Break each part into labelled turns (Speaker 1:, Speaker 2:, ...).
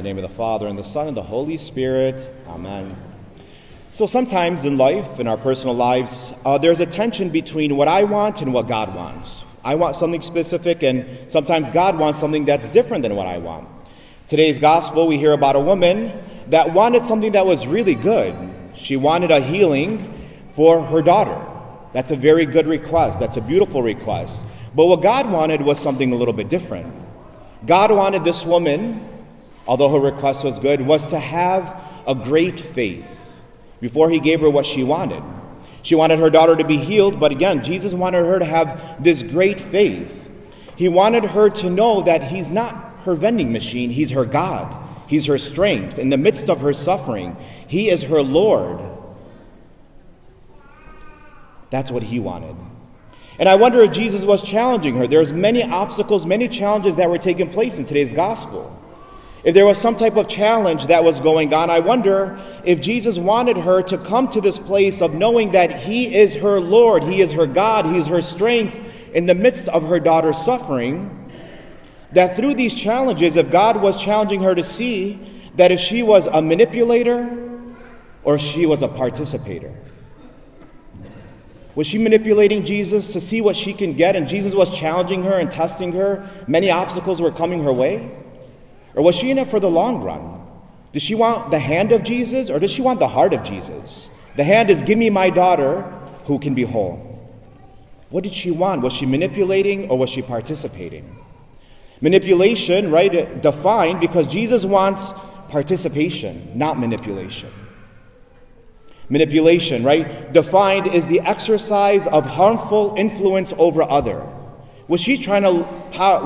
Speaker 1: the name of the Father, and the Son, and the Holy Spirit. Amen. So sometimes in life, in our personal lives, uh, there's a tension between what I want and what God wants. I want something specific, and sometimes God wants something that's different than what I want. Today's gospel, we hear about a woman that wanted something that was really good. She wanted a healing for her daughter. That's a very good request. That's a beautiful request. But what God wanted was something a little bit different. God wanted this woman, although her request was good, was to have a great faith before he gave her what she wanted. She wanted her daughter to be healed, but again, Jesus wanted her to have this great faith. He wanted her to know that he's not her vending machine, he's her God. He's her strength. In the midst of her suffering, he is her Lord. That's what he wanted. And I wonder if Jesus was challenging her. There's many obstacles, many challenges that were taking place in today's gospel. If there was some type of challenge that was going on, I wonder if Jesus wanted her to come to this place of knowing that He is her Lord, He is her God, He is her strength in the midst of her daughter's suffering. That through these challenges, if God was challenging her to see that if she was a manipulator or she was a participator. Was she manipulating Jesus to see what she can get, and Jesus was challenging her and testing her? Many obstacles were coming her way. Or was she in it for the long run? Does she want the hand of Jesus or does she want the heart of Jesus? The hand is, Give me my daughter who can be whole. What did she want? Was she manipulating or was she participating? Manipulation, right, defined because Jesus wants participation, not manipulation. Manipulation, right, defined is the exercise of harmful influence over other. Was she trying to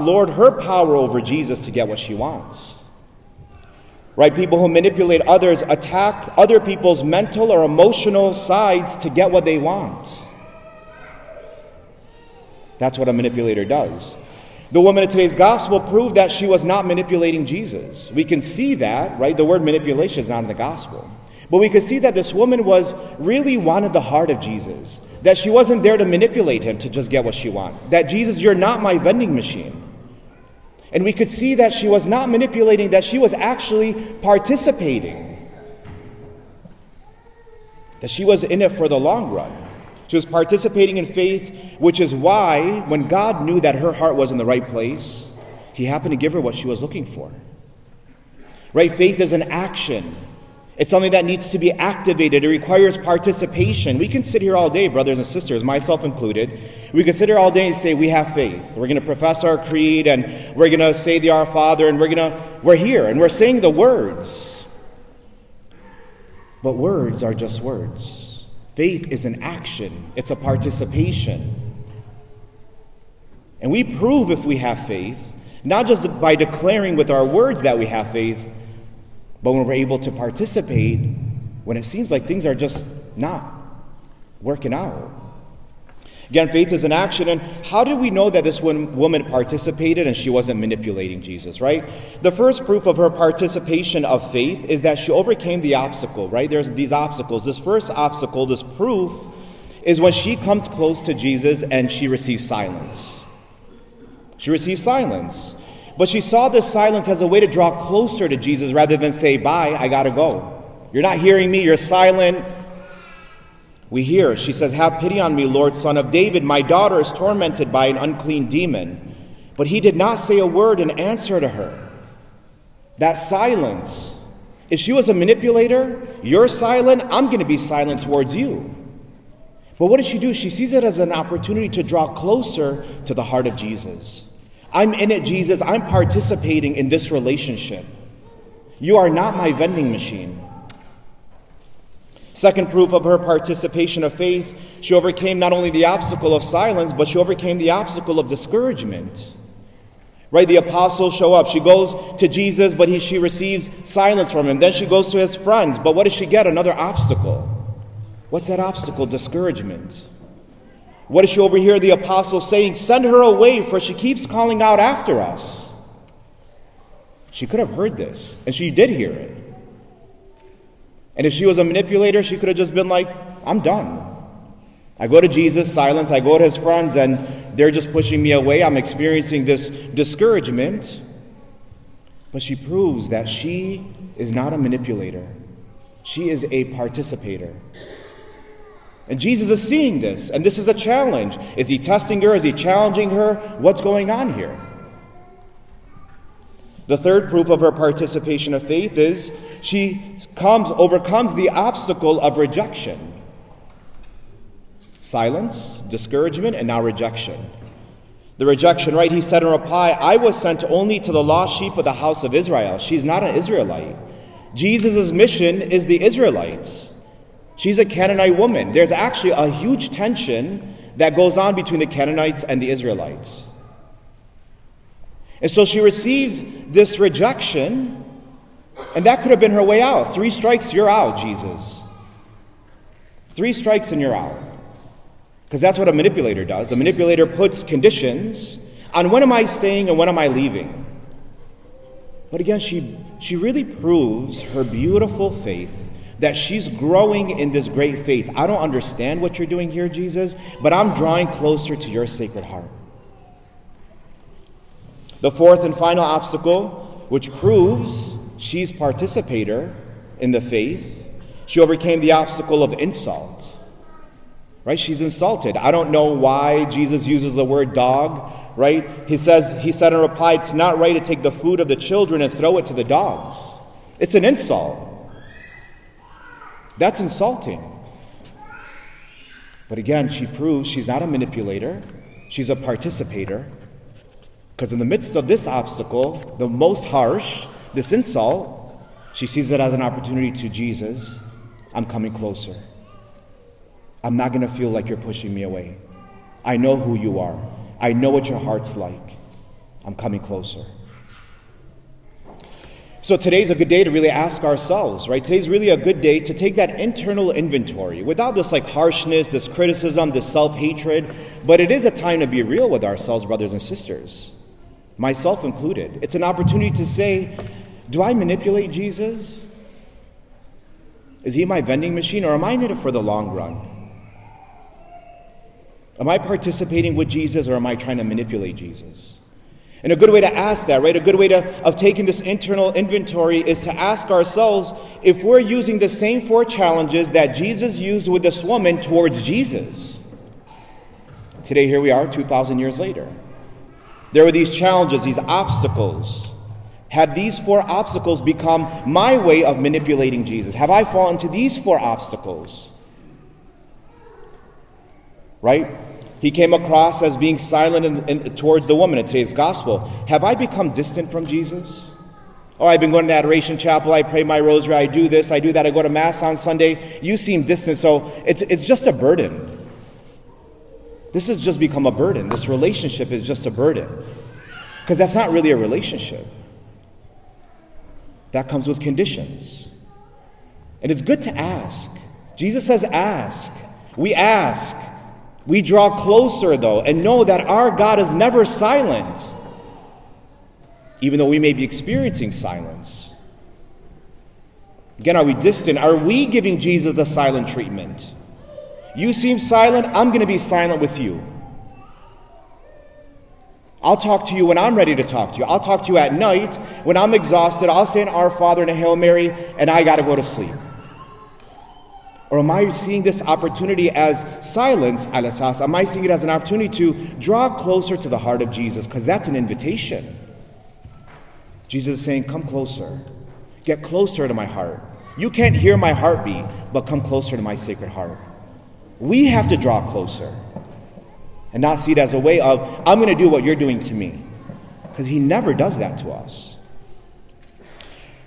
Speaker 1: lord her power over Jesus to get what she wants? Right? People who manipulate others attack other people's mental or emotional sides to get what they want. That's what a manipulator does. The woman in today's gospel proved that she was not manipulating Jesus. We can see that, right? The word manipulation is not in the gospel. But we can see that this woman was really wanted the heart of Jesus. That she wasn't there to manipulate him to just get what she wanted. That Jesus, you're not my vending machine. And we could see that she was not manipulating, that she was actually participating. That she was in it for the long run. She was participating in faith, which is why, when God knew that her heart was in the right place, He happened to give her what she was looking for. Right? Faith is an action. It's something that needs to be activated. It requires participation. We can sit here all day, brothers and sisters, myself included. We can sit here all day and say we have faith. We're going to profess our creed and we're going to say the Our Father and we're going to we're here and we're saying the words. But words are just words. Faith is an action. It's a participation. And we prove if we have faith, not just by declaring with our words that we have faith, but when we're able to participate, when it seems like things are just not working out. Again, faith is an action. And how did we know that this woman participated and she wasn't manipulating Jesus, right? The first proof of her participation of faith is that she overcame the obstacle, right? There's these obstacles. This first obstacle, this proof, is when she comes close to Jesus and she receives silence. She receives silence. But she saw this silence as a way to draw closer to Jesus rather than say, Bye, I gotta go. You're not hearing me, you're silent. We hear, she says, Have pity on me, Lord, son of David. My daughter is tormented by an unclean demon. But he did not say a word in answer to her. That silence. If she was a manipulator, you're silent, I'm going to be silent towards you. But what does she do? She sees it as an opportunity to draw closer to the heart of Jesus. I'm in it, Jesus. I'm participating in this relationship. You are not my vending machine. Second proof of her participation of faith, she overcame not only the obstacle of silence, but she overcame the obstacle of discouragement. Right? The apostles show up. She goes to Jesus, but he, she receives silence from him. Then she goes to his friends, but what does she get? Another obstacle. What's that obstacle? Discouragement. What does she overhear the apostle saying? Send her away, for she keeps calling out after us. She could have heard this, and she did hear it. And if she was a manipulator, she could have just been like, I'm done. I go to Jesus, silence, I go to his friends, and they're just pushing me away. I'm experiencing this discouragement. but she proves that she is not a manipulator, she is a participator. And Jesus is seeing this, and this is a challenge. Is he testing her? Is he challenging her? What's going on here? The third proof of her participation of faith is she comes, overcomes the obstacle of rejection. Silence, discouragement, and now rejection. The rejection, right? He said in reply, I was sent only to the lost sheep of the house of Israel. She's not an Israelite. Jesus' mission is the Israelites. She's a Canaanite woman. There's actually a huge tension that goes on between the Canaanites and the Israelites. And so she receives this rejection, and that could have been her way out. Three strikes, you're out, Jesus. Three strikes and you're out. Because that's what a manipulator does. A manipulator puts conditions on when am I staying and when am I leaving. But again, she, she really proves her beautiful faith that she's growing in this great faith. I don't understand what you're doing here, Jesus, but I'm drawing closer to your sacred heart. The fourth and final obstacle, which proves she's participator in the faith, she overcame the obstacle of insult. Right? She's insulted. I don't know why Jesus uses the word dog, right? He says he said in reply, it's not right to take the food of the children and throw it to the dogs. It's an insult. That's insulting. But again, she proves she's not a manipulator, she's a participator. Because in the midst of this obstacle, the most harsh, this insult, she sees it as an opportunity to Jesus. I'm coming closer. I'm not going to feel like you're pushing me away. I know who you are. I know what your heart's like. I'm coming closer. So today's a good day to really ask ourselves, right? Today's really a good day to take that internal inventory without this like harshness, this criticism, this self hatred. But it is a time to be real with ourselves, brothers and sisters, myself included. It's an opportunity to say, do I manipulate Jesus? Is he my vending machine or am I in it for the long run? Am I participating with Jesus or am I trying to manipulate Jesus? And a good way to ask that, right? A good way to, of taking this internal inventory is to ask ourselves if we're using the same four challenges that Jesus used with this woman towards Jesus. Today, here we are, 2,000 years later. There were these challenges, these obstacles. Have these four obstacles become my way of manipulating Jesus? Have I fallen to these four obstacles? Right? He came across as being silent in, in, towards the woman in today's gospel. Have I become distant from Jesus? Oh, I've been going to the Adoration Chapel. I pray my rosary. I do this. I do that. I go to Mass on Sunday. You seem distant, so it's, it's just a burden. This has just become a burden. This relationship is just a burden. Because that's not really a relationship, that comes with conditions. And it's good to ask. Jesus says, ask. We ask. We draw closer, though, and know that our God is never silent, even though we may be experiencing silence. Again, are we distant? Are we giving Jesus the silent treatment? You seem silent, I'm going to be silent with you. I'll talk to you when I'm ready to talk to you. I'll talk to you at night when I'm exhausted. I'll say an Our Father and a Hail Mary, and I got to go to sleep. Or am I seeing this opportunity as silence, alasas? Am I seeing it as an opportunity to draw closer to the heart of Jesus? Because that's an invitation. Jesus is saying, Come closer. Get closer to my heart. You can't hear my heartbeat, but come closer to my sacred heart. We have to draw closer and not see it as a way of, I'm going to do what you're doing to me. Because he never does that to us.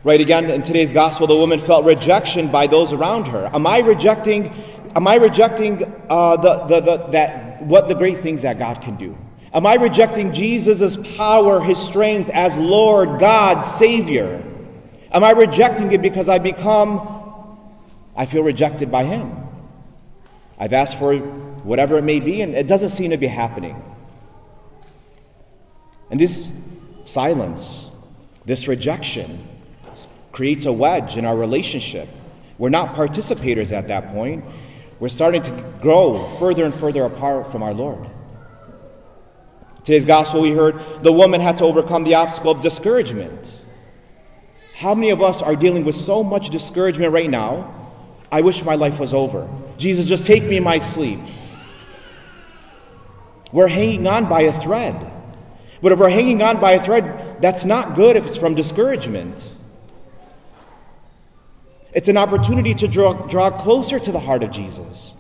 Speaker 1: Right again in today's gospel, the woman felt rejection by those around her. Am I rejecting? Am I rejecting uh, the, the, the, that what the great things that God can do? Am I rejecting Jesus' power, his strength as Lord, God, Savior? Am I rejecting it because I become, I feel rejected by him? I've asked for whatever it may be, and it doesn't seem to be happening. And this silence, this rejection, creates a wedge in our relationship. We're not participators at that point. We're starting to grow further and further apart from our Lord. Today's gospel, we heard the woman had to overcome the obstacle of discouragement. How many of us are dealing with so much discouragement right now? I wish my life was over. Jesus, just take me in my sleep. We're hanging on by a thread. But if we're hanging on by a thread, that's not good if it's from discouragement. It's an opportunity to draw, draw closer to the heart of Jesus.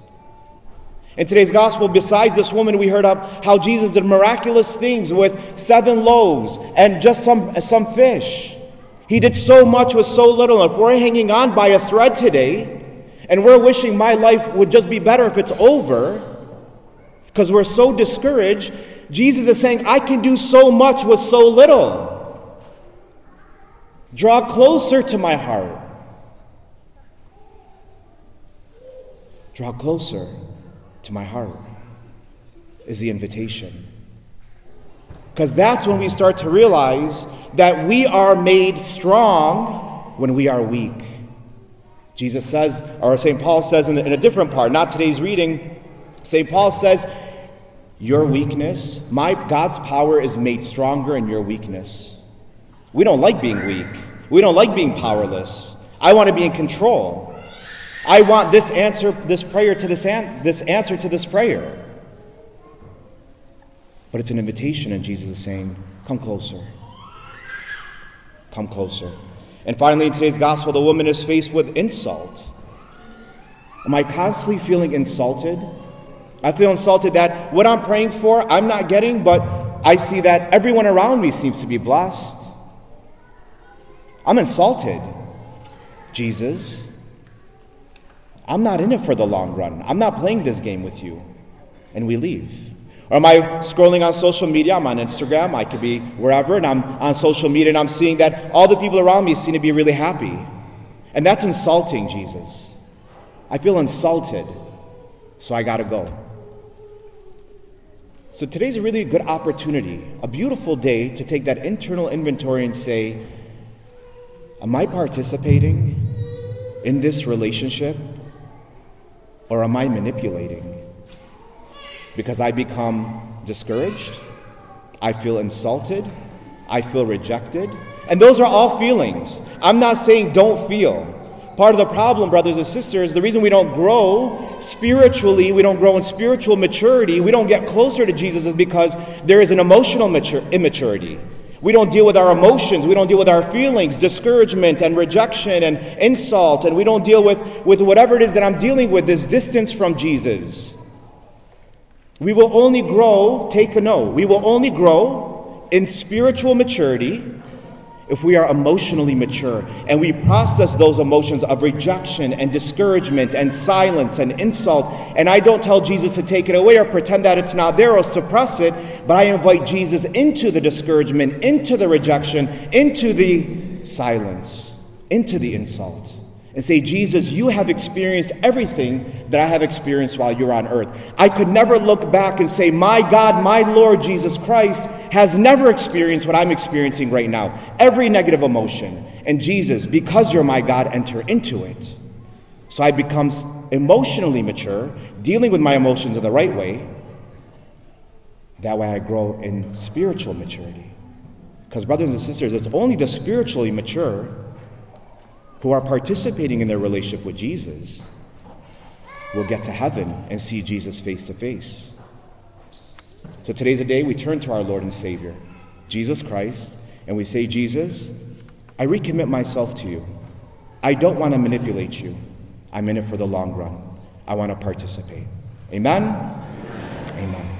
Speaker 1: In today's gospel, besides this woman, we heard of how Jesus did miraculous things with seven loaves and just some, some fish. He did so much with so little. If we're hanging on by a thread today and we're wishing my life would just be better if it's over because we're so discouraged, Jesus is saying, I can do so much with so little. Draw closer to my heart. Draw closer to my heart is the invitation. Because that's when we start to realize that we are made strong when we are weak. Jesus says, or St. Paul says in, in a different part, not today's reading, St. Paul says, Your weakness, my God's power is made stronger in your weakness. We don't like being weak. We don't like being powerless. I want to be in control. I want this answer, this prayer to this, an- this answer to this prayer. But it's an invitation, and Jesus is saying, Come closer. Come closer. And finally, in today's gospel, the woman is faced with insult. Am I constantly feeling insulted? I feel insulted that what I'm praying for, I'm not getting, but I see that everyone around me seems to be blessed. I'm insulted. Jesus, I'm not in it for the long run. I'm not playing this game with you. And we leave. Or am I scrolling on social media? I'm on Instagram. I could be wherever, and I'm on social media and I'm seeing that all the people around me seem to be really happy. And that's insulting, Jesus. I feel insulted, so I got to go. So today's a really good opportunity, a beautiful day to take that internal inventory and say, Am I participating in this relationship or am I manipulating? Because I become discouraged, I feel insulted, I feel rejected. And those are all feelings. I'm not saying don't feel. Part of the problem, brothers and sisters, the reason we don't grow spiritually, we don't grow in spiritual maturity, we don't get closer to Jesus is because there is an emotional immaturity. We don't deal with our emotions. We don't deal with our feelings, discouragement and rejection and insult. And we don't deal with, with whatever it is that I'm dealing with, this distance from Jesus. We will only grow, take a note, we will only grow in spiritual maturity if we are emotionally mature and we process those emotions of rejection and discouragement and silence and insult. And I don't tell Jesus to take it away or pretend that it's not there or suppress it, but I invite Jesus into the discouragement, into the rejection, into the silence, into the insult. And say, Jesus, you have experienced everything that I have experienced while you're on earth. I could never look back and say, My God, my Lord Jesus Christ has never experienced what I'm experiencing right now. Every negative emotion. And Jesus, because you're my God, enter into it. So I become emotionally mature, dealing with my emotions in the right way. That way I grow in spiritual maturity. Because, brothers and sisters, it's only the spiritually mature who are participating in their relationship with Jesus will get to heaven and see Jesus face to face. So today's a day we turn to our Lord and Savior, Jesus Christ, and we say, Jesus, I recommit myself to you. I don't want to manipulate you. I'm in it for the long run. I want to participate. Amen? Amen. Amen.